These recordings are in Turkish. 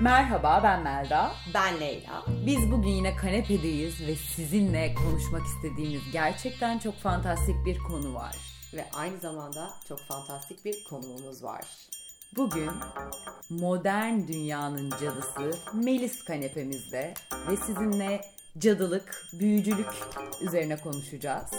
Merhaba ben Melda. Ben Leyla. Biz bugün yine kanepedeyiz ve sizinle konuşmak istediğimiz gerçekten çok fantastik bir konu var. Ve aynı zamanda çok fantastik bir konuğumuz var. Bugün modern dünyanın cadısı Melis kanepemizde ve sizinle cadılık, büyücülük üzerine konuşacağız.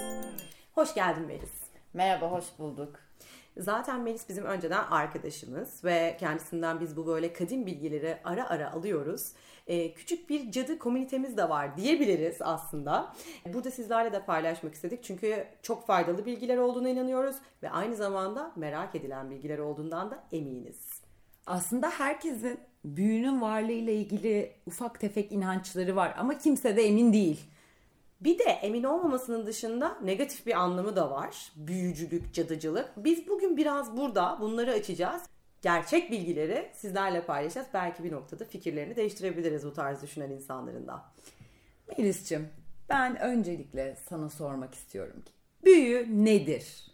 Hoş geldin Melis. Merhaba, hoş bulduk. Zaten Melis bizim önceden arkadaşımız ve kendisinden biz bu böyle kadim bilgileri ara ara alıyoruz. Ee, küçük bir cadı komünitemiz de var diyebiliriz aslında. Burada sizlerle de paylaşmak istedik çünkü çok faydalı bilgiler olduğuna inanıyoruz ve aynı zamanda merak edilen bilgiler olduğundan da eminiz. Aslında herkesin büyünün varlığıyla ilgili ufak tefek inançları var ama kimse de emin değil. Bir de emin olmamasının dışında negatif bir anlamı da var. Büyücülük, cadıcılık. Biz bugün biraz burada bunları açacağız. Gerçek bilgileri sizlerle paylaşacağız. Belki bir noktada fikirlerini değiştirebiliriz bu tarz düşünen insanların da. Melis'cim ben öncelikle sana sormak istiyorum ki büyü nedir?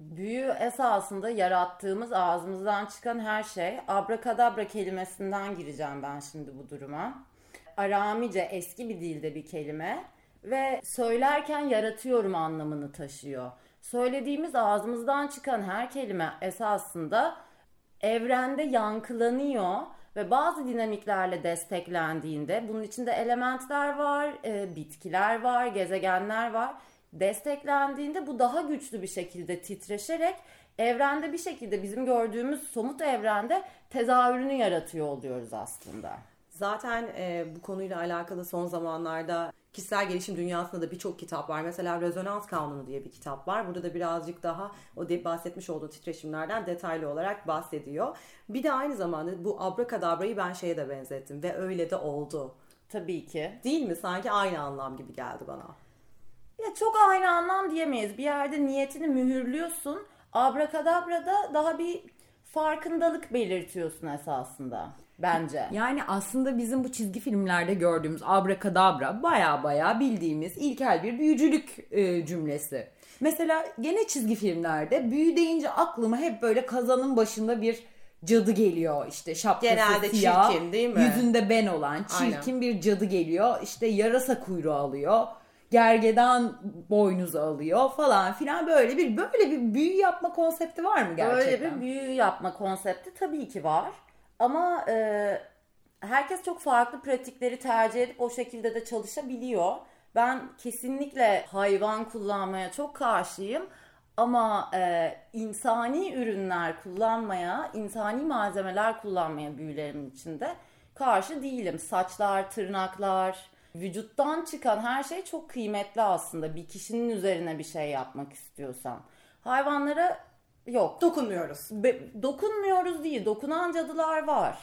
Büyü esasında yarattığımız ağzımızdan çıkan her şey. Abrakadabra kelimesinden gireceğim ben şimdi bu duruma. Aramice eski bir dilde bir kelime ve söylerken yaratıyorum anlamını taşıyor. Söylediğimiz ağzımızdan çıkan her kelime esasında evrende yankılanıyor ve bazı dinamiklerle desteklendiğinde bunun içinde elementler var, e, bitkiler var, gezegenler var. Desteklendiğinde bu daha güçlü bir şekilde titreşerek evrende bir şekilde bizim gördüğümüz somut evrende tezahürünü yaratıyor oluyoruz aslında. Zaten e, bu konuyla alakalı son zamanlarda kişisel gelişim dünyasında da birçok kitap var. Mesela Rezonans Kanunu diye bir kitap var. Burada da birazcık daha o de bahsetmiş olduğu titreşimlerden detaylı olarak bahsediyor. Bir de aynı zamanda bu abrakadabrayı ben şeye de benzettim ve öyle de oldu. Tabii ki. Değil mi? Sanki aynı anlam gibi geldi bana. Ya çok aynı anlam diyemeyiz. Bir yerde niyetini mühürlüyorsun. Abrakadabra'da daha bir farkındalık belirtiyorsun esasında. Bence. Yani aslında bizim bu çizgi filmlerde gördüğümüz abrakadabra baya baya bildiğimiz ilkel bir büyücülük e, cümlesi. Mesela gene çizgi filmlerde büyü deyince aklıma hep böyle kazanın başında bir cadı geliyor. İşte şapkası Genelde siyah, çirkin değil mi? yüzünde ben olan çirkin Aynen. bir cadı geliyor. İşte yarasa kuyruğu alıyor. Gergedan boynuzu alıyor falan filan böyle bir böyle bir büyü yapma konsepti var mı gerçekten? Böyle bir büyü yapma konsepti tabii ki var. Ama e, herkes çok farklı pratikleri tercih edip o şekilde de çalışabiliyor. Ben kesinlikle hayvan kullanmaya çok karşıyım. Ama e, insani ürünler kullanmaya, insani malzemeler kullanmaya büyülerimin içinde karşı değilim. Saçlar, tırnaklar, vücuttan çıkan her şey çok kıymetli aslında. Bir kişinin üzerine bir şey yapmak istiyorsan. Hayvanlara yok. Dokunmuyoruz. Be- dokunmuyoruz değil. Dokunan cadılar var.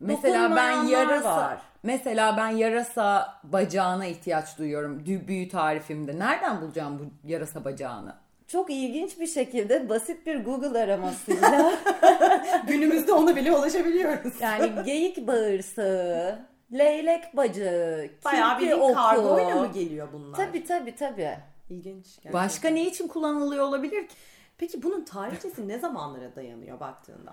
Mesela ben yarasa var. mesela ben yarasa bacağına ihtiyaç duyuyorum büyü tarifimde. Nereden bulacağım bu yarasa bacağını? Çok ilginç bir şekilde basit bir Google aramasıyla Günümüzde ona bile ulaşabiliyoruz. yani geyik bağırsağı, leylek bacağı, Bayağı bir oku. kargoyla mı geliyor bunlar? Tabii tabii tabii. İlginç. gerçekten. Başka ne için kullanılıyor olabilir ki? Peki bunun tarihçesi ne zamanlara dayanıyor baktığında?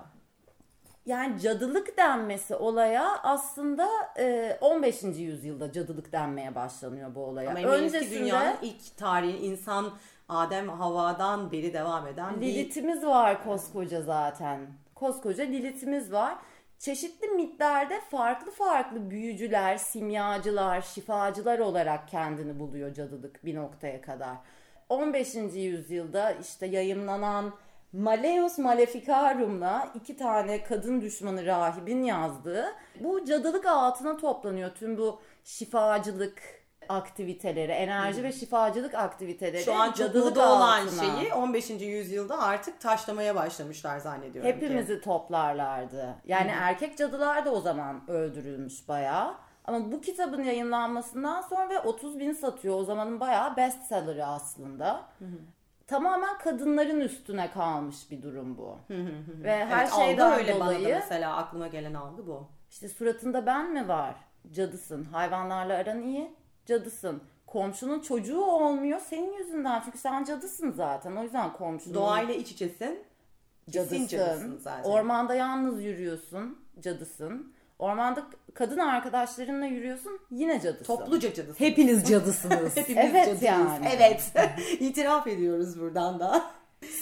Yani cadılık denmesi olaya aslında e, 15. yüzyılda cadılık denmeye başlanıyor bu olaya. Ama eminim ki dünyanın ilk tarihi insan Adem ve Havva'dan beri devam eden bir Lilith'imiz var koskoca zaten. Koskoca Lilith'imiz var. Çeşitli mitlerde farklı farklı büyücüler, simyacılar, şifacılar olarak kendini buluyor cadılık bir noktaya kadar. 15. yüzyılda işte yayımlanan Maleus Maleficarum'la iki tane kadın düşmanı rahibin yazdığı bu cadılık altına toplanıyor tüm bu şifacılık aktiviteleri, enerji ve şifacılık aktiviteleri. şu an moda olan altına. şeyi 15. yüzyılda artık taşlamaya başlamışlar zannediyorum ki. Hepimizi toplarlardı. Yani erkek cadılar da o zaman öldürülmüş bayağı. Ama bu kitabın yayınlanmasından sonra ve 30 bin satıyor. O zamanın bayağı bestseller'ı aslında. Tamamen kadınların üstüne kalmış bir durum bu. ve her Evet, şeyden öyle bana da dolayı mesela aklıma gelen algı bu. işte suratında ben mi var? Cadısın. Hayvanlarla aran iyi. Cadısın. Komşunun çocuğu olmuyor senin yüzünden. Çünkü sen cadısın zaten. O yüzden komşunun Doğayla iç içesin. Cadısın cadısın. zaten. Ormanda yalnız yürüyorsun. Cadısın. Ormanda kadın arkadaşlarınla yürüyorsun yine cadısın. Topluca cadısı. Hepiniz cadısınız. Hepimiz Evet cadıyız. yani. Evet. İtiraf ediyoruz buradan da.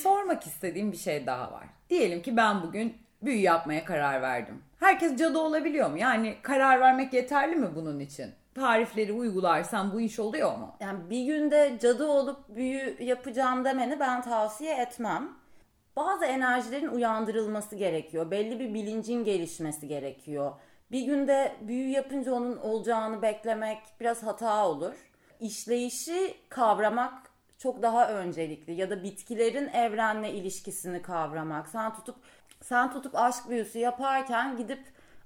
Sormak istediğim bir şey daha var. Diyelim ki ben bugün büyü yapmaya karar verdim. Herkes cadı olabiliyor mu? Yani karar vermek yeterli mi bunun için? Tarifleri uygularsam bu iş oluyor mu? Yani bir günde cadı olup büyü yapacağım demeni ben tavsiye etmem. Bazı enerjilerin uyandırılması gerekiyor. Belli bir bilincin gelişmesi gerekiyor. Bir günde büyü yapınca onun olacağını beklemek biraz hata olur. İşleyişi kavramak çok daha öncelikli ya da bitkilerin evrenle ilişkisini kavramak. Sen tutup sen tutup aşk büyüsü yaparken gidip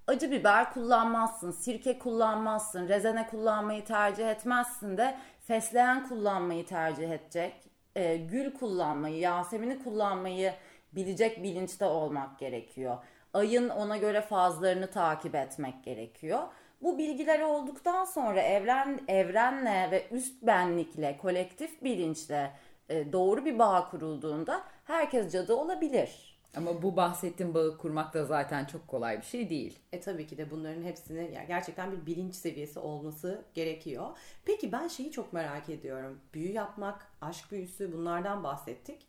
acı biber kullanmazsın, sirke kullanmazsın, rezene kullanmayı tercih etmezsin de fesleğen kullanmayı tercih edecek, e, gül kullanmayı, yasemini kullanmayı bilecek bilinçte olmak gerekiyor. Ayın ona göre fazlarını takip etmek gerekiyor. Bu bilgiler olduktan sonra evren evrenle ve üst benlikle, kolektif bilinçle e, doğru bir bağ kurulduğunda herkes cadı olabilir. Ama bu bahsettiğim bağı kurmak da zaten çok kolay bir şey değil. E tabii ki de bunların hepsini yani gerçekten bir bilinç seviyesi olması gerekiyor. Peki ben şeyi çok merak ediyorum. Büyü yapmak, aşk büyüsü bunlardan bahsettik.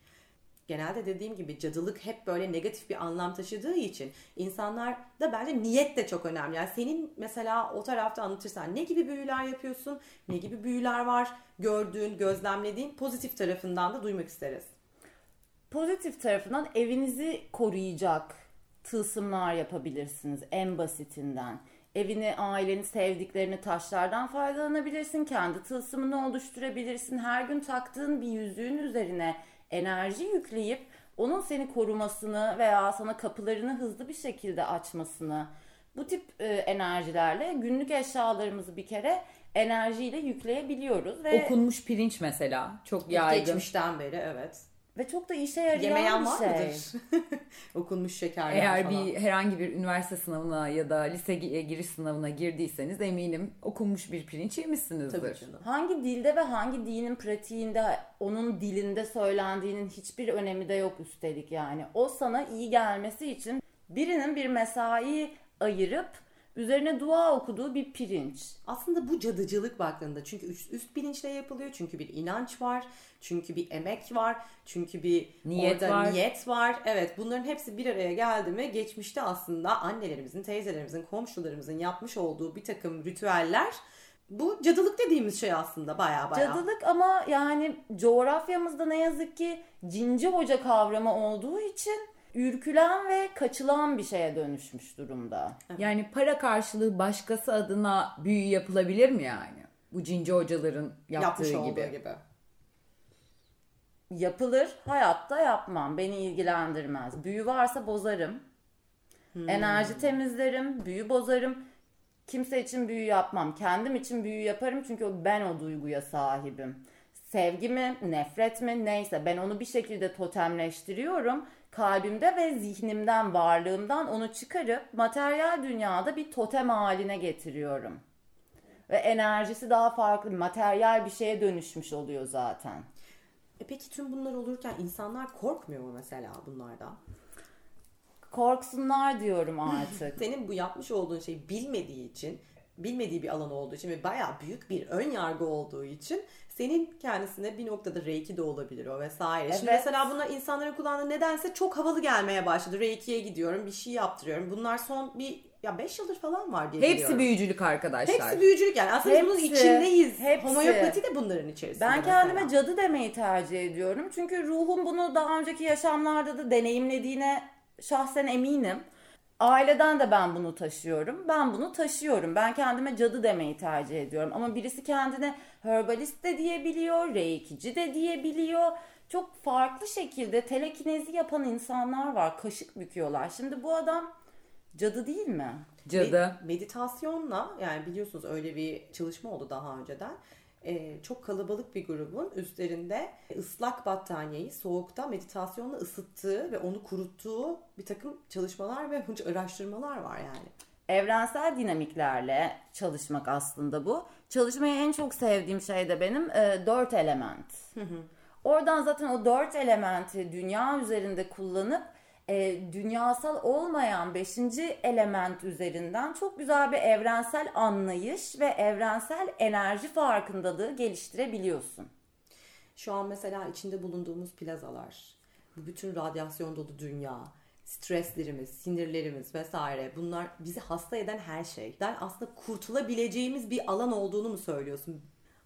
Genelde dediğim gibi cadılık hep böyle negatif bir anlam taşıdığı için insanlar da bence niyet de çok önemli. Yani senin mesela o tarafta anlatırsan ne gibi büyüler yapıyorsun, ne gibi büyüler var gördüğün, gözlemlediğin pozitif tarafından da duymak isteriz. Pozitif tarafından evinizi koruyacak tılsımlar yapabilirsiniz en basitinden. Evini, aileni, sevdiklerini taşlardan faydalanabilirsin. Kendi tılsımını oluşturabilirsin. Her gün taktığın bir yüzüğün üzerine enerji yükleyip onun seni korumasını veya sana kapılarını hızlı bir şekilde açmasını bu tip e, enerjilerle günlük eşyalarımızı bir kere enerjiyle yükleyebiliyoruz ve Okunmuş pirinç mesela çok yaygın. Geçmişten beri evet. Ve çok da işe yarayan Yemeyen bir şey. mıdır? Okunmuş şekerler Eğer falan. bir herhangi bir üniversite sınavına ya da lise gi- giriş sınavına girdiyseniz eminim okunmuş bir pirinç yemişsinizdir. Tabii canım. Hangi dilde ve hangi dinin pratiğinde onun dilinde söylendiğinin hiçbir önemi de yok üstelik yani. O sana iyi gelmesi için birinin bir mesai ayırıp üzerine dua okuduğu bir pirinç. Aslında bu cadıcılık baktığında çünkü üst, üst bilinçle yapılıyor. Çünkü bir inanç var. Çünkü bir emek var. Çünkü bir Niyet orada var. niyet var. Evet bunların hepsi bir araya geldi mi geçmişte aslında annelerimizin, teyzelerimizin, komşularımızın yapmış olduğu bir takım ritüeller bu cadılık dediğimiz şey aslında baya baya. Cadılık ama yani coğrafyamızda ne yazık ki cinci hoca kavramı olduğu için ürkülen ve kaçılan bir şeye dönüşmüş durumda. Yani para karşılığı başkası adına büyü yapılabilir mi yani? Bu cinci hocaların yaptığı yapmış olduğu gibi. gibi. Yapılır, hayatta yapmam. Beni ilgilendirmez. Büyü varsa bozarım. Enerji temizlerim, büyü bozarım. Kimse için büyü yapmam. Kendim için büyü yaparım çünkü ben o duyguya sahibim. Sevgi mi, nefret mi neyse ben onu bir şekilde totemleştiriyorum. Kalbimde ve zihnimden, varlığımdan onu çıkarıp materyal dünyada bir totem haline getiriyorum. Ve enerjisi daha farklı, materyal bir şeye dönüşmüş oluyor zaten. E peki tüm bunlar olurken insanlar korkmuyor mu mesela bunlardan? Korksunlar diyorum artık. Senin bu yapmış olduğun şeyi bilmediği için, bilmediği bir alan olduğu için ve bayağı büyük bir ön yargı olduğu için senin kendisine bir noktada reiki de olabilir o vesaire. Şimdi Evet. mesela bunlar insanların kullandığı nedense çok havalı gelmeye başladı. Reiki'ye gidiyorum, bir şey yaptırıyorum. Bunlar son bir ya 5 yıldır falan var diye Hepsi biliyorum. büyücülük arkadaşlar. Hepsi büyücülük yani. Aslında bunun Hepsi, içindeyiz. hepsi. Homeopati de bunların içerisinde. Ben mesela. kendime cadı demeyi tercih ediyorum. Çünkü ruhum bunu daha önceki yaşamlarda da deneyimlediğine şahsen eminim. Aileden de ben bunu taşıyorum. Ben bunu taşıyorum. Ben kendime cadı demeyi tercih ediyorum. Ama birisi kendine herbalist de diyebiliyor, reikici de diyebiliyor. Çok farklı şekilde telekinezi yapan insanlar var. Kaşık büküyorlar. Şimdi bu adam cadı değil mi? Cadı. Me- meditasyonla yani biliyorsunuz öyle bir çalışma oldu daha önceden. Ee, çok kalabalık bir grubun üstlerinde ıslak battaniyeyi soğukta meditasyonla ısıttığı ve onu kuruttuğu bir takım çalışmalar ve araştırmalar var yani. evrensel dinamiklerle çalışmak aslında bu. Çalışmayı en çok sevdiğim şey de benim e, dört element. Oradan zaten o dört elementi dünya üzerinde kullanıp e, dünyasal olmayan beşinci element üzerinden çok güzel bir evrensel anlayış ve evrensel enerji farkındalığı geliştirebiliyorsun. Şu an mesela içinde bulunduğumuz plazalar, bu bütün radyasyon dolu dünya, streslerimiz, sinirlerimiz vesaire bunlar bizi hasta eden her şeyden aslında kurtulabileceğimiz bir alan olduğunu mu söylüyorsun?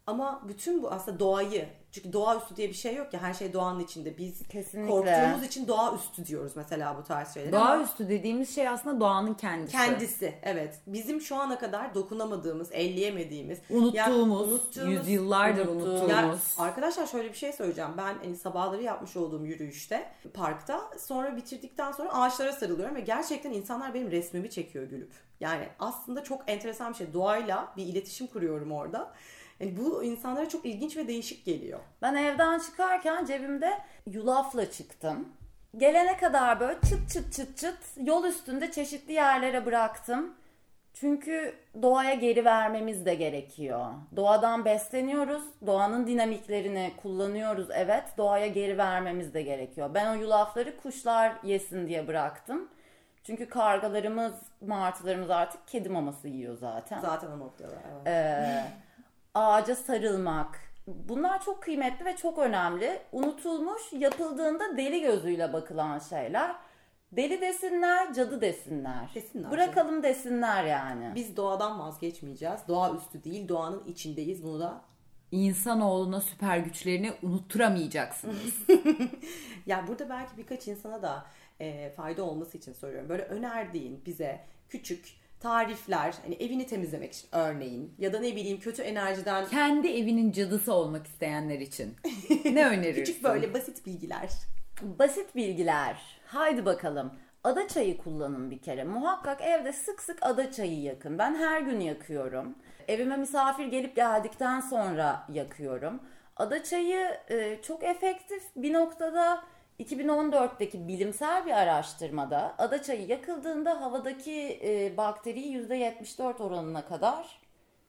Ama bütün bu aslında doğayı çünkü doğaüstü diye bir şey yok ya her şey doğanın içinde. Biz Kesinlikle. korktuğumuz için doğaüstü diyoruz mesela bu tarz şeyleri. ama Doğaüstü dediğimiz şey aslında doğanın kendisi. kendisi evet. Bizim şu ana kadar dokunamadığımız, elleyemediğimiz, Unuttuğumuz, yani unuttuğumuz- yüzyıllardır unuttuğumuz. unuttuğumuz. ya arkadaşlar şöyle bir şey söyleyeceğim. Ben hani sabahları yapmış olduğum yürüyüşte parkta sonra bitirdikten sonra ağaçlara sarılıyorum ve gerçekten insanlar benim resmimi çekiyor gülüp. Yani aslında çok enteresan bir şey. Doğayla bir iletişim kuruyorum orada. Yani bu insanlara çok ilginç ve değişik geliyor. Ben evden çıkarken cebimde yulafla çıktım. Gelene kadar böyle çıt çıt çıt çıt yol üstünde çeşitli yerlere bıraktım. Çünkü doğaya geri vermemiz de gerekiyor. Doğadan besleniyoruz, doğanın dinamiklerini kullanıyoruz evet, doğaya geri vermemiz de gerekiyor. Ben o yulafları kuşlar yesin diye bıraktım. Çünkü kargalarımız, martılarımız artık kedi maması yiyor zaten. Zaten o noktada. Evet. Ee, ağaca sarılmak. Bunlar çok kıymetli ve çok önemli. Unutulmuş, yapıldığında deli gözüyle bakılan şeyler. Deli desinler, cadı desinler. Desinler Bırakalım desinler yani. Biz doğadan vazgeçmeyeceğiz. Doğa üstü değil, doğanın içindeyiz. Bunu da İnsanoğluna süper güçlerini unutturamayacaksınız. Ya burada belki birkaç insana da e, fayda olması için soruyorum. Böyle önerdiğin bize küçük tarifler, hani evini temizlemek için örneğin ya da ne bileyim kötü enerjiden Kendi evinin cadısı olmak isteyenler için. Ne önerirsin? küçük böyle basit bilgiler. Basit bilgiler. Haydi bakalım. Ada çayı kullanın bir kere. Muhakkak evde sık sık ada çayı yakın. Ben her gün yakıyorum. Evime misafir gelip geldikten sonra yakıyorum. Ada çayı e, çok efektif bir noktada 2014'teki bilimsel bir araştırmada ada çayı yakıldığında havadaki e, bakteriyi %74 oranına kadar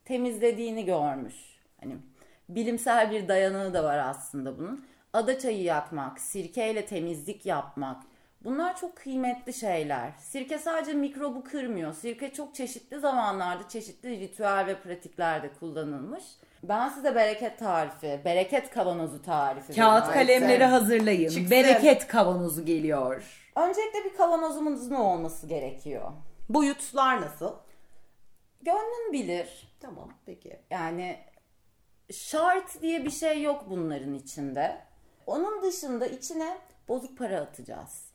temizlediğini görmüş. Hani bilimsel bir dayanağı da var aslında bunun. Ada çayı yakmak, sirkeyle temizlik yapmak. Bunlar çok kıymetli şeyler. Sirke sadece mikrobu kırmıyor. Sirke çok çeşitli zamanlarda çeşitli ritüel ve pratiklerde kullanılmış. Ben size bereket tarifi, bereket kavanozu tarifi Kağıt vereceğim. kalemleri hazırlayın. Çıksın. Bereket kavanozu geliyor. Öncelikle bir kavanozumuzun olması gerekiyor. Boyutlar nasıl? Gönlün bilir. Tamam peki. Yani şart diye bir şey yok bunların içinde. Onun dışında içine bozuk para atacağız.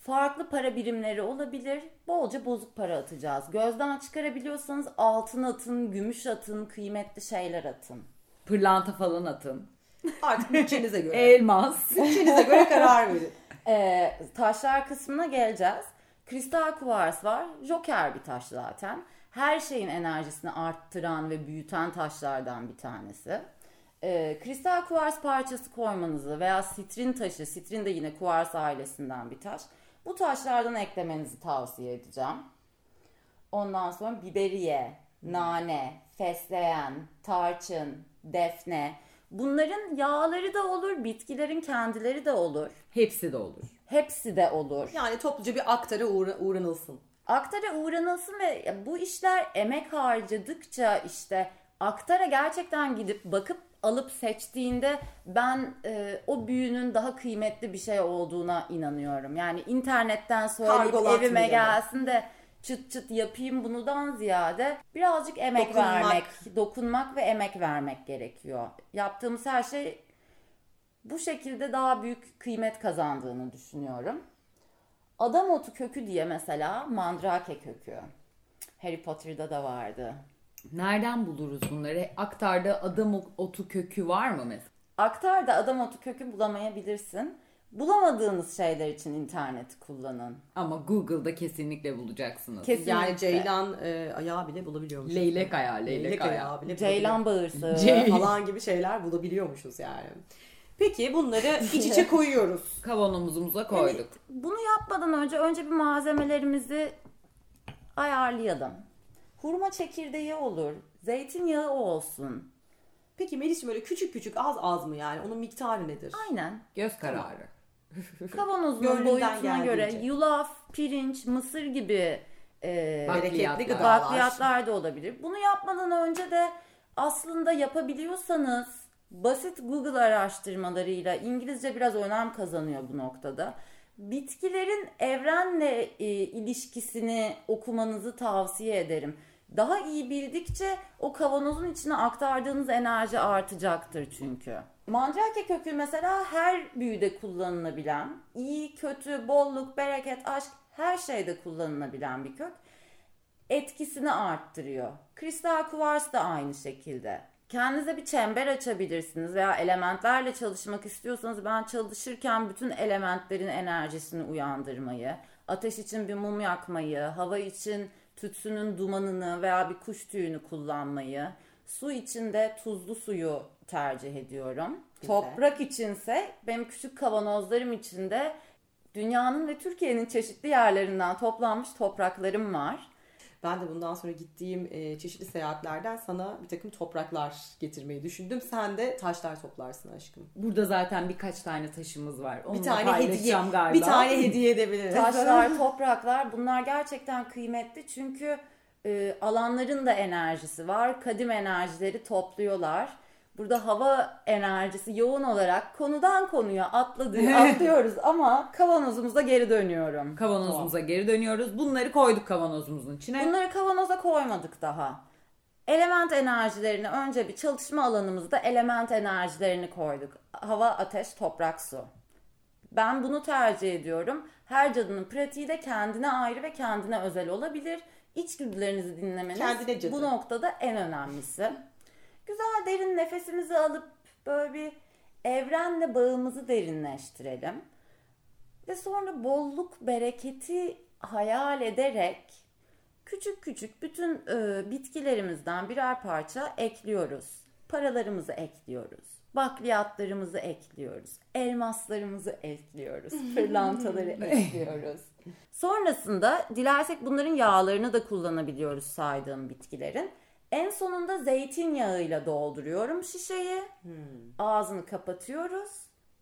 Farklı para birimleri olabilir. Bolca bozuk para atacağız. Gözden çıkarabiliyorsanız altın atın, gümüş atın, kıymetli şeyler atın. Pırlanta falan atın. Artık bütçenize göre. Elmas. bütçenize göre karar verin. Ee, taşlar kısmına geleceğiz. Kristal kuvars var. Joker bir taş zaten. Her şeyin enerjisini arttıran ve büyüten taşlardan bir tanesi. Ee, kristal kuvars parçası koymanızı veya sitrin taşı, sitrin de yine kuvars ailesinden bir taş. Bu taşlardan eklemenizi tavsiye edeceğim. Ondan sonra biberiye, nane, fesleğen, tarçın, defne. Bunların yağları da olur, bitkilerin kendileri de olur. Hepsi de olur. Hepsi de olur. Yani topluca bir aktara uğra- uğranılsın. Aktara uğranılsın ve bu işler emek harcadıkça işte aktara gerçekten gidip bakıp alıp seçtiğinde ben e, o büyünün daha kıymetli bir şey olduğuna inanıyorum. Yani internetten söyleyip evime gelsin de çıt çıt yapayım bunudan ziyade birazcık emek Dokunmak. vermek, dokunmak ve emek vermek gerekiyor. Yaptığımız her şey bu şekilde daha büyük kıymet kazandığını düşünüyorum. Adam otu kökü diye mesela mandrake kökü. Harry Potter'da da vardı. Nereden buluruz bunları? Aktarda adam otu kökü var mı mesela? Aktar'da adam otu kökü bulamayabilirsin. Bulamadığınız şeyler için interneti kullanın. Ama Google'da kesinlikle bulacaksınız. Kesinlikle. Yani ceylan e, ayağı bile bulabiliyormuşuz. Leylek ayağı, leylek, Leylek ayağı. ayağı bile Ceylan bağırsağı. Ce- falan gibi şeyler bulabiliyormuşuz yani. Peki bunları iç içe koyuyoruz. Kavanozumuza koyduk. Bunu yapmadan önce önce bir malzemelerimizi ayarlayalım. Hurma çekirdeği olur. Zeytinyağı olsun. Peki Melis'ciğim böyle küçük küçük az az mı yani? Onun miktarı nedir? Aynen. Göz kararı. Kavanozun Gönlünden boyutuna göre geldiğince. yulaf, pirinç, mısır gibi e, Bereketli gıdalar. bakliyatlar da olabilir. Bunu yapmadan önce de aslında yapabiliyorsanız basit Google araştırmalarıyla İngilizce biraz önem kazanıyor bu noktada. Bitkilerin evrenle e, ilişkisini okumanızı tavsiye ederim. Daha iyi bildikçe o kavanozun içine aktardığınız enerji artacaktır çünkü. Mandrake kökü mesela her büyüde kullanılabilen, iyi, kötü, bolluk, bereket, aşk her şeyde kullanılabilen bir kök etkisini arttırıyor. Kristal kuvars da aynı şekilde. Kendinize bir çember açabilirsiniz veya elementlerle çalışmak istiyorsanız ben çalışırken bütün elementlerin enerjisini uyandırmayı, ateş için bir mum yakmayı, hava için tütsünün dumanını veya bir kuş tüyünü kullanmayı, su için de tuzlu suyu tercih ediyorum. Güzel. Toprak içinse benim küçük kavanozlarım içinde dünyanın ve Türkiye'nin çeşitli yerlerinden toplanmış topraklarım var. Ben de bundan sonra gittiğim e, çeşitli seyahatlerden sana bir takım topraklar getirmeyi düşündüm. Sen de taşlar toplarsın aşkım. Burada zaten birkaç tane taşımız var. Onunla bir tane hediye, galiba. bir tane hediye edebiliriz. Taşlar, topraklar bunlar gerçekten kıymetli çünkü e, alanların da enerjisi var. Kadim enerjileri topluyorlar. Burada hava enerjisi yoğun olarak konudan konuya atladı, atlıyoruz ama kavanozumuza geri dönüyorum. Kavanozumuza geri dönüyoruz. Bunları koyduk kavanozumuzun içine. Bunları kavanoza koymadık daha. Element enerjilerini önce bir çalışma alanımızda element enerjilerini koyduk. Hava, ateş, toprak, su. Ben bunu tercih ediyorum. Her cadının pratiği de kendine ayrı ve kendine özel olabilir. İçgüdülerinizi dinlemeniz Kendine cadı. bu noktada en önemlisi. Güzel derin nefesimizi alıp böyle bir evrenle bağımızı derinleştirelim. Ve sonra bolluk, bereketi hayal ederek küçük küçük bütün e, bitkilerimizden birer parça ekliyoruz. Paralarımızı ekliyoruz. Bakliyatlarımızı ekliyoruz. Elmaslarımızı ekliyoruz. Pırlantaları ekliyoruz. Sonrasında dilersek bunların yağlarını da kullanabiliyoruz saydığım bitkilerin. En sonunda zeytinyağıyla dolduruyorum şişeyi. Ağzını kapatıyoruz.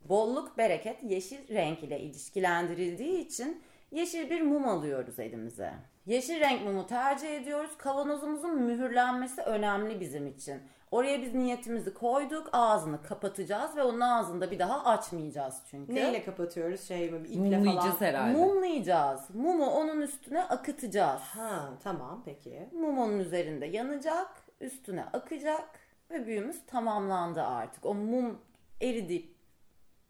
Bolluk, bereket yeşil renk ile ilişkilendirildiği için yeşil bir mum alıyoruz elimize. Yeşil renk mumu tercih ediyoruz. Kavanozumuzun mühürlenmesi önemli bizim için. Oraya biz niyetimizi koyduk. Ağzını kapatacağız ve onun ağzını bir daha açmayacağız çünkü. Neyle kapatıyoruz? Şey mi? iple Mumlayacağız falan. herhalde. Mumlayacağız. Mumu onun üstüne akıtacağız. Ha tamam peki. Mum onun üzerinde yanacak, üstüne akacak ve büyümüz tamamlandı artık. O mum eridi,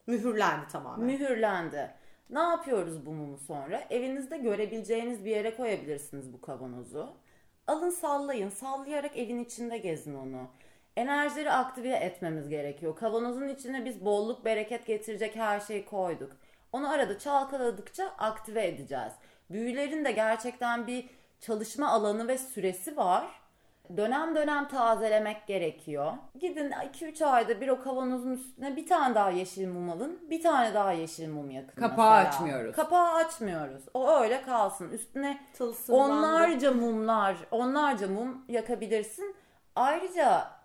Mühürlendi tamamen. mühürlendi. Ne yapıyoruz bu mumu sonra? Evinizde görebileceğiniz bir yere koyabilirsiniz bu kavanozu. Alın sallayın, sallayarak evin içinde gezin onu. Enerjileri aktive etmemiz gerekiyor. Kavanozun içine biz bolluk, bereket getirecek her şeyi koyduk. Onu arada çalkaladıkça aktive edeceğiz. Büyülerin de gerçekten bir çalışma alanı ve süresi var. Dönem dönem tazelemek gerekiyor. Gidin 2-3 ayda bir o kavanozun üstüne bir tane daha yeşil mum alın. Bir tane daha yeşil mum yakın Kapağı mesela. açmıyoruz. Kapağı açmıyoruz. O öyle kalsın. Üstüne Tılsımlandı. onlarca mumlar, onlarca mum yakabilirsin. Ayrıca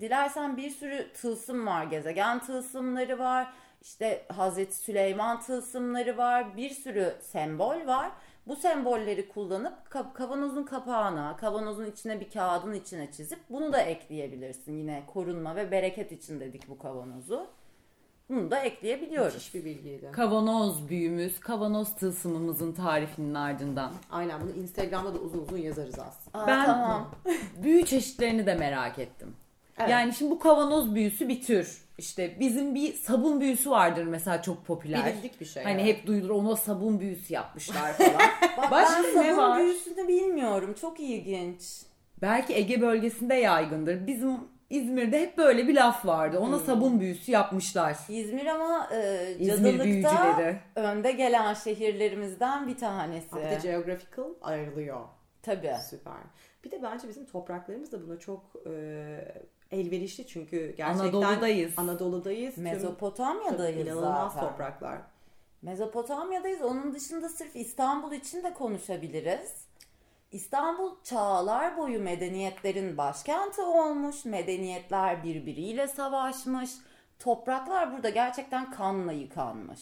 dilersen bir sürü tılsım var. Gezegen tılsımları var. İşte Hazreti Süleyman tılsımları var. Bir sürü sembol var. Bu sembolleri kullanıp ka- kavanozun kapağına, kavanozun içine bir kağıdın içine çizip bunu da ekleyebilirsin. Yine korunma ve bereket için dedik bu kavanozu. Bunu da ekleyebiliyoruz. Müthiş bir bilgiydi. Kavanoz büyümüz, kavanoz tılsımımızın tarifinin ardından. Aynen bunu Instagram'da da uzun uzun yazarız aslında. Aa, Ben tamam. büyü çeşitlerini de merak ettim. Evet. Yani şimdi bu kavanoz büyüsü bir tür. İşte bizim bir sabun büyüsü vardır mesela çok popüler. Bilindik bir şey. Hani evet. hep duyulur ona sabun büyüsü yapmışlar falan. Bak Başka ben sabun var? büyüsünü bilmiyorum. Çok ilginç. Belki Ege bölgesinde yaygındır. Bizim İzmir'de hep böyle bir laf vardı. Ona Hmm. sabun büyüsü yapmışlar. İzmir ama e, İzmir cadılıkta büyücüleri. önde gelen şehirlerimizden bir tanesi. Bir de geographical ayrılıyor. Tabii. Süper. Bir de bence bizim topraklarımız da buna çok e, elverişli çünkü gerçekten Anadolu'dayız. Anadolu'dayız. Tüm- Mezopotamya'dayız Tabii, inanılmaz zaten. topraklar. Mezopotamya'dayız. Onun dışında sırf İstanbul için de konuşabiliriz. İstanbul çağlar boyu medeniyetlerin başkenti olmuş. Medeniyetler birbiriyle savaşmış. Topraklar burada gerçekten kanla yıkanmış.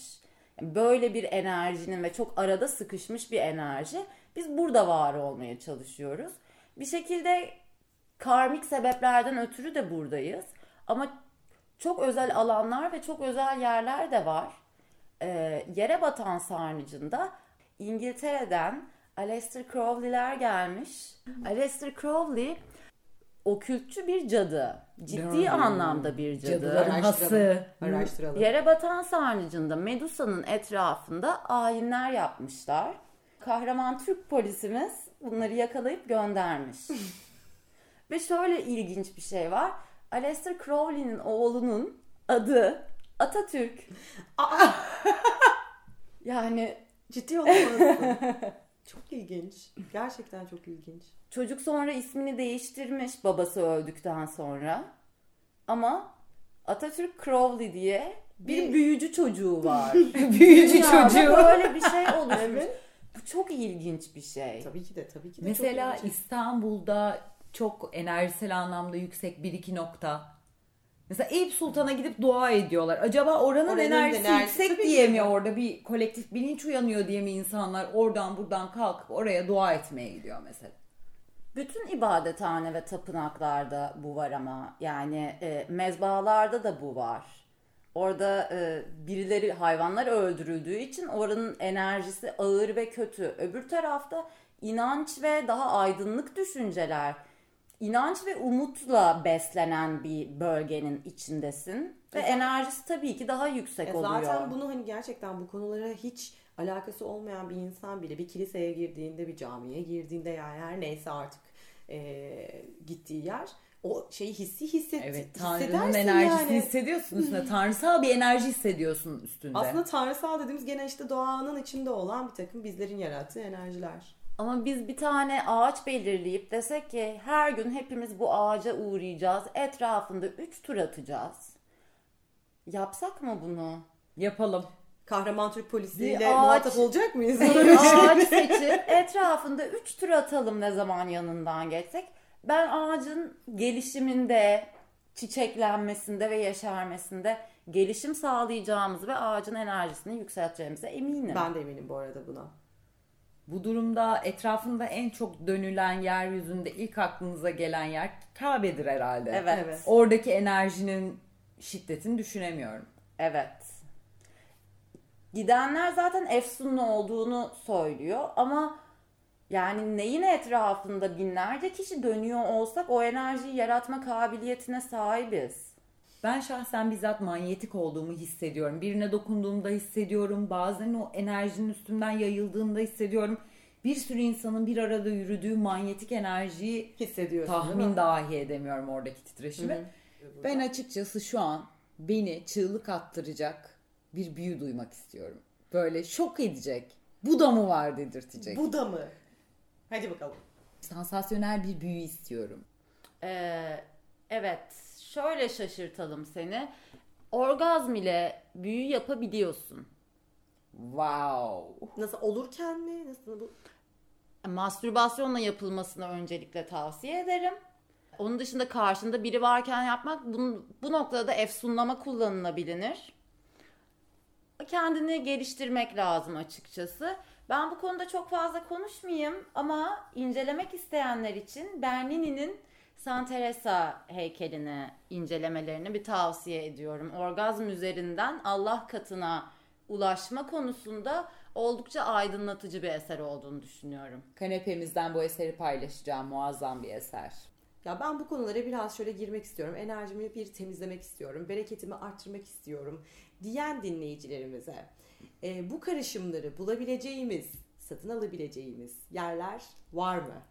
Böyle bir enerjinin ve çok arada sıkışmış bir enerji. Biz burada var olmaya çalışıyoruz. Bir şekilde karmik sebeplerden ötürü de buradayız. Ama çok özel alanlar ve çok özel yerler de var. Ee, yere batan sarnıcında İngiltere'den Aleister Crowley'ler gelmiş. Aleister Crowley okültçü bir cadı. Ciddi Hmm. anlamda bir cadı. Cadıların hası. Araştıralım. Yere batan sarnıcında Medusa'nın etrafında ayinler yapmışlar. Kahraman Türk polisimiz bunları yakalayıp göndermiş. Ve şöyle ilginç bir şey var. Aleister Crowley'nin oğlunun adı Atatürk. yani Ciddi olamazsın. çok ilginç. Gerçekten çok ilginç. çocuk sonra ismini değiştirmiş babası öldükten sonra. Ama Atatürk Crowley diye bir, Bir- büyücü çocuğu var. Büyücü Dünyada çocuğu. böyle bir şey oluşmuş. Evet. Bu çok ilginç bir şey. Tabii ki de tabii ki de Mesela. İstanbul'da çok enerjisel anlamda yüksek bir iki nokta. Mesela Eyüp Sultan'a gidip dua ediyorlar. Acaba oranın, Oranın enerjisi enerjisi yüksek diye mi de. orada bir kolektif bilinç uyanıyor diye mi insanlar oradan buradan kalkıp oraya dua etmeye gidiyor mesela? Bütün ibadethane ve tapınaklarda bu var ama yani e, mezbahalarda da bu var. Orada e, birileri hayvanlar öldürüldüğü için oranın enerjisi ağır ve kötü. Öbür tarafta inanç ve daha aydınlık düşünceler. İnanç ve umutla beslenen bir bölgenin içindesin ve E zaten- enerjisi tabii ki daha yüksek Ya oluyor. zaten bunu hani gerçekten bu konulara hiç alakası olmayan bir insan bile bir kiliseye girdiğinde, bir camiye girdiğinde yani her neyse artık eee, gittiği yer o şeyi hissi hisset, Evet Tanrı'nın enerjisini yani. hissediyorsun üstünde. Tanrısal bir enerji hissediyorsun üstünde. Aslında tanrısal dediğimiz gene işte doğanın içinde olan bir takım bizlerin yarattığı enerjiler. Ama biz bir tane ağaç belirleyip desek ki her gün hepimiz bu ağaca uğrayacağız. Etrafında 3 tur atacağız. Yapsak mı bunu? Yapalım. Kahraman Türk polisiyle Bir ağaç- muhatap olacak mıyız? Bir ağaç seçip etrafında 3 tur atalım ne zaman yanından geçsek. Ben ağacın gelişiminde, çiçeklenmesinde ve yeşermesinde gelişim sağlayacağımız ve ağacın enerjisini yükselteceğimize eminim. ben de eminim bu arada buna. Bu durumda etrafında en çok dönülen yeryüzünde ilk aklınıza gelen yer Kabe'dir herhalde. Evet. Evet. Oradaki enerjinin şiddetini düşünemiyorum. Evet. Gidenler zaten Efsunlu olduğunu söylüyor ama yani neyin etrafında binlerce kişi dönüyor olsak o enerjiyi yaratma kabiliyetine sahibiz. Ben şahsen bizzat manyetik olduğumu hissediyorum. Birine dokunduğumda hissediyorum. Bazen o enerjinin üstümden yayıldığında hissediyorum. Bir sürü insanın bir arada yürüdüğü manyetik enerjiyi Hissediyorsun tahmin mi? dahi edemiyorum oradaki titreşimi. Ben açıkçası şu an beni çığlık attıracak bir büyü duymak istiyorum. Böyle şok edecek. Bu da mı var dedirtecek. Bu da mı? Hadi bakalım. Sansasyonel bir büyü istiyorum. Ee, evet şöyle şaşırtalım seni. Orgazm ile büyü yapabiliyorsun. Wow. Nasıl olurken mi? Nasıl bu? Mastürbasyonla yapılmasını öncelikle tavsiye ederim. Onun dışında karşında biri varken yapmak bunun, bu noktada da efsunlama kullanılabilir. Kendini geliştirmek lazım açıkçası. Ben bu konuda çok fazla konuşmayayım ama incelemek isteyenler için Bernini'nin San Teresa heykelini incelemelerini bir tavsiye ediyorum. Orgazm üzerinden Allah katına ulaşma konusunda oldukça aydınlatıcı bir eser olduğunu düşünüyorum. Kanepemizden bu eseri paylaşacağım. Muazzam bir eser. Ya ben bu konulara biraz şöyle girmek istiyorum. Enerjimi bir temizlemek istiyorum. Bereketimi arttırmak istiyorum. Diyen dinleyicilerimize e, bu karışımları bulabileceğimiz, satın alabileceğimiz yerler var mı?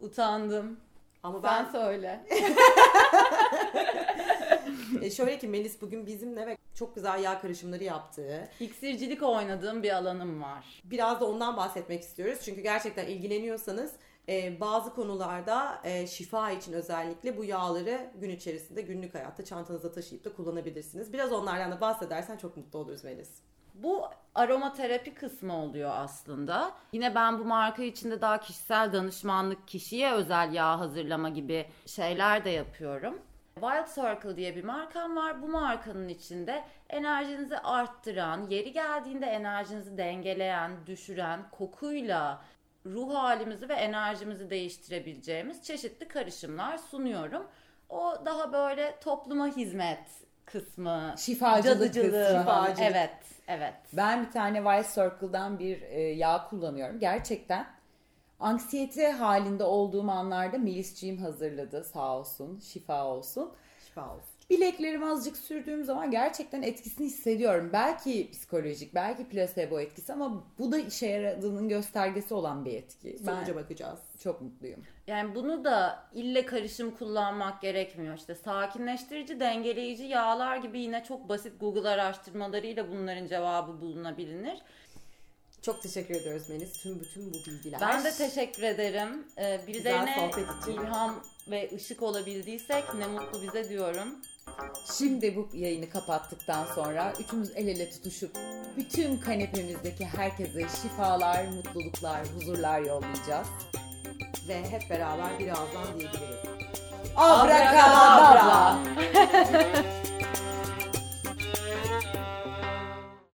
Utandım. Ama Sen ben söyle. e, şöyle ki Melis bugün bizimle ve çok güzel yağ karışımları yaptığı. İksircilik oynadığım bir alanım var. Biraz da ondan bahsetmek istiyoruz. Çünkü gerçekten ilgileniyorsanız e, bazı konularda e, şifa için özellikle bu yağları gün içerisinde günlük hayatta çantanıza taşıyıp da kullanabilirsiniz. Biraz onlardan da bahsedersen çok mutlu oluruz Melis. Bu aromaterapi kısmı oluyor aslında. Yine ben bu marka içinde daha kişisel danışmanlık, kişiye özel yağ hazırlama gibi şeyler de yapıyorum. Wild Circle diye bir markam var. Bu markanın içinde enerjinizi arttıran, yeri geldiğinde enerjinizi dengeleyen, düşüren, kokuyla ruh halimizi ve enerjimizi değiştirebileceğimiz çeşitli karışımlar sunuyorum. O daha böyle topluma hizmet kısmı, Şifacılık cadıcılığı. kısmı. Şifacılık. Evet, evet. Ben bir tane White Circle'dan bir e, yağ kullanıyorum. Gerçekten anksiyete halinde olduğum anlarda Melis'ciğim hazırladı sağ olsun, şifa olsun. Şifa olsun. Bileklerimi azıcık sürdüğüm zaman gerçekten etkisini hissediyorum. Belki psikolojik, belki plasebo etkisi ama bu da işe yaradığının göstergesi olan bir etki. Sonuca Ben bakacağız. çok mutluyum. Yani bunu da ille karışım kullanmak gerekmiyor. İşte sakinleştirici, dengeleyici yağlar gibi yine çok basit Google araştırmalarıyla bunların cevabı bulunabilir. Çok teşekkür ediyoruz Melis. Tüm bütün bu bilgiler. Ben de teşekkür ederim. Ee, birilerine ilham ve ışık olabildiysek ne mutlu bize diyorum. Şimdi bu yayını kapattıktan sonra üçümüz el ele tutuşup bütün kanepemizdeki herkese şifalar, mutluluklar, huzurlar yollayacağız. Ve hep beraber birazdan diyebiliriz. Abrakadabra.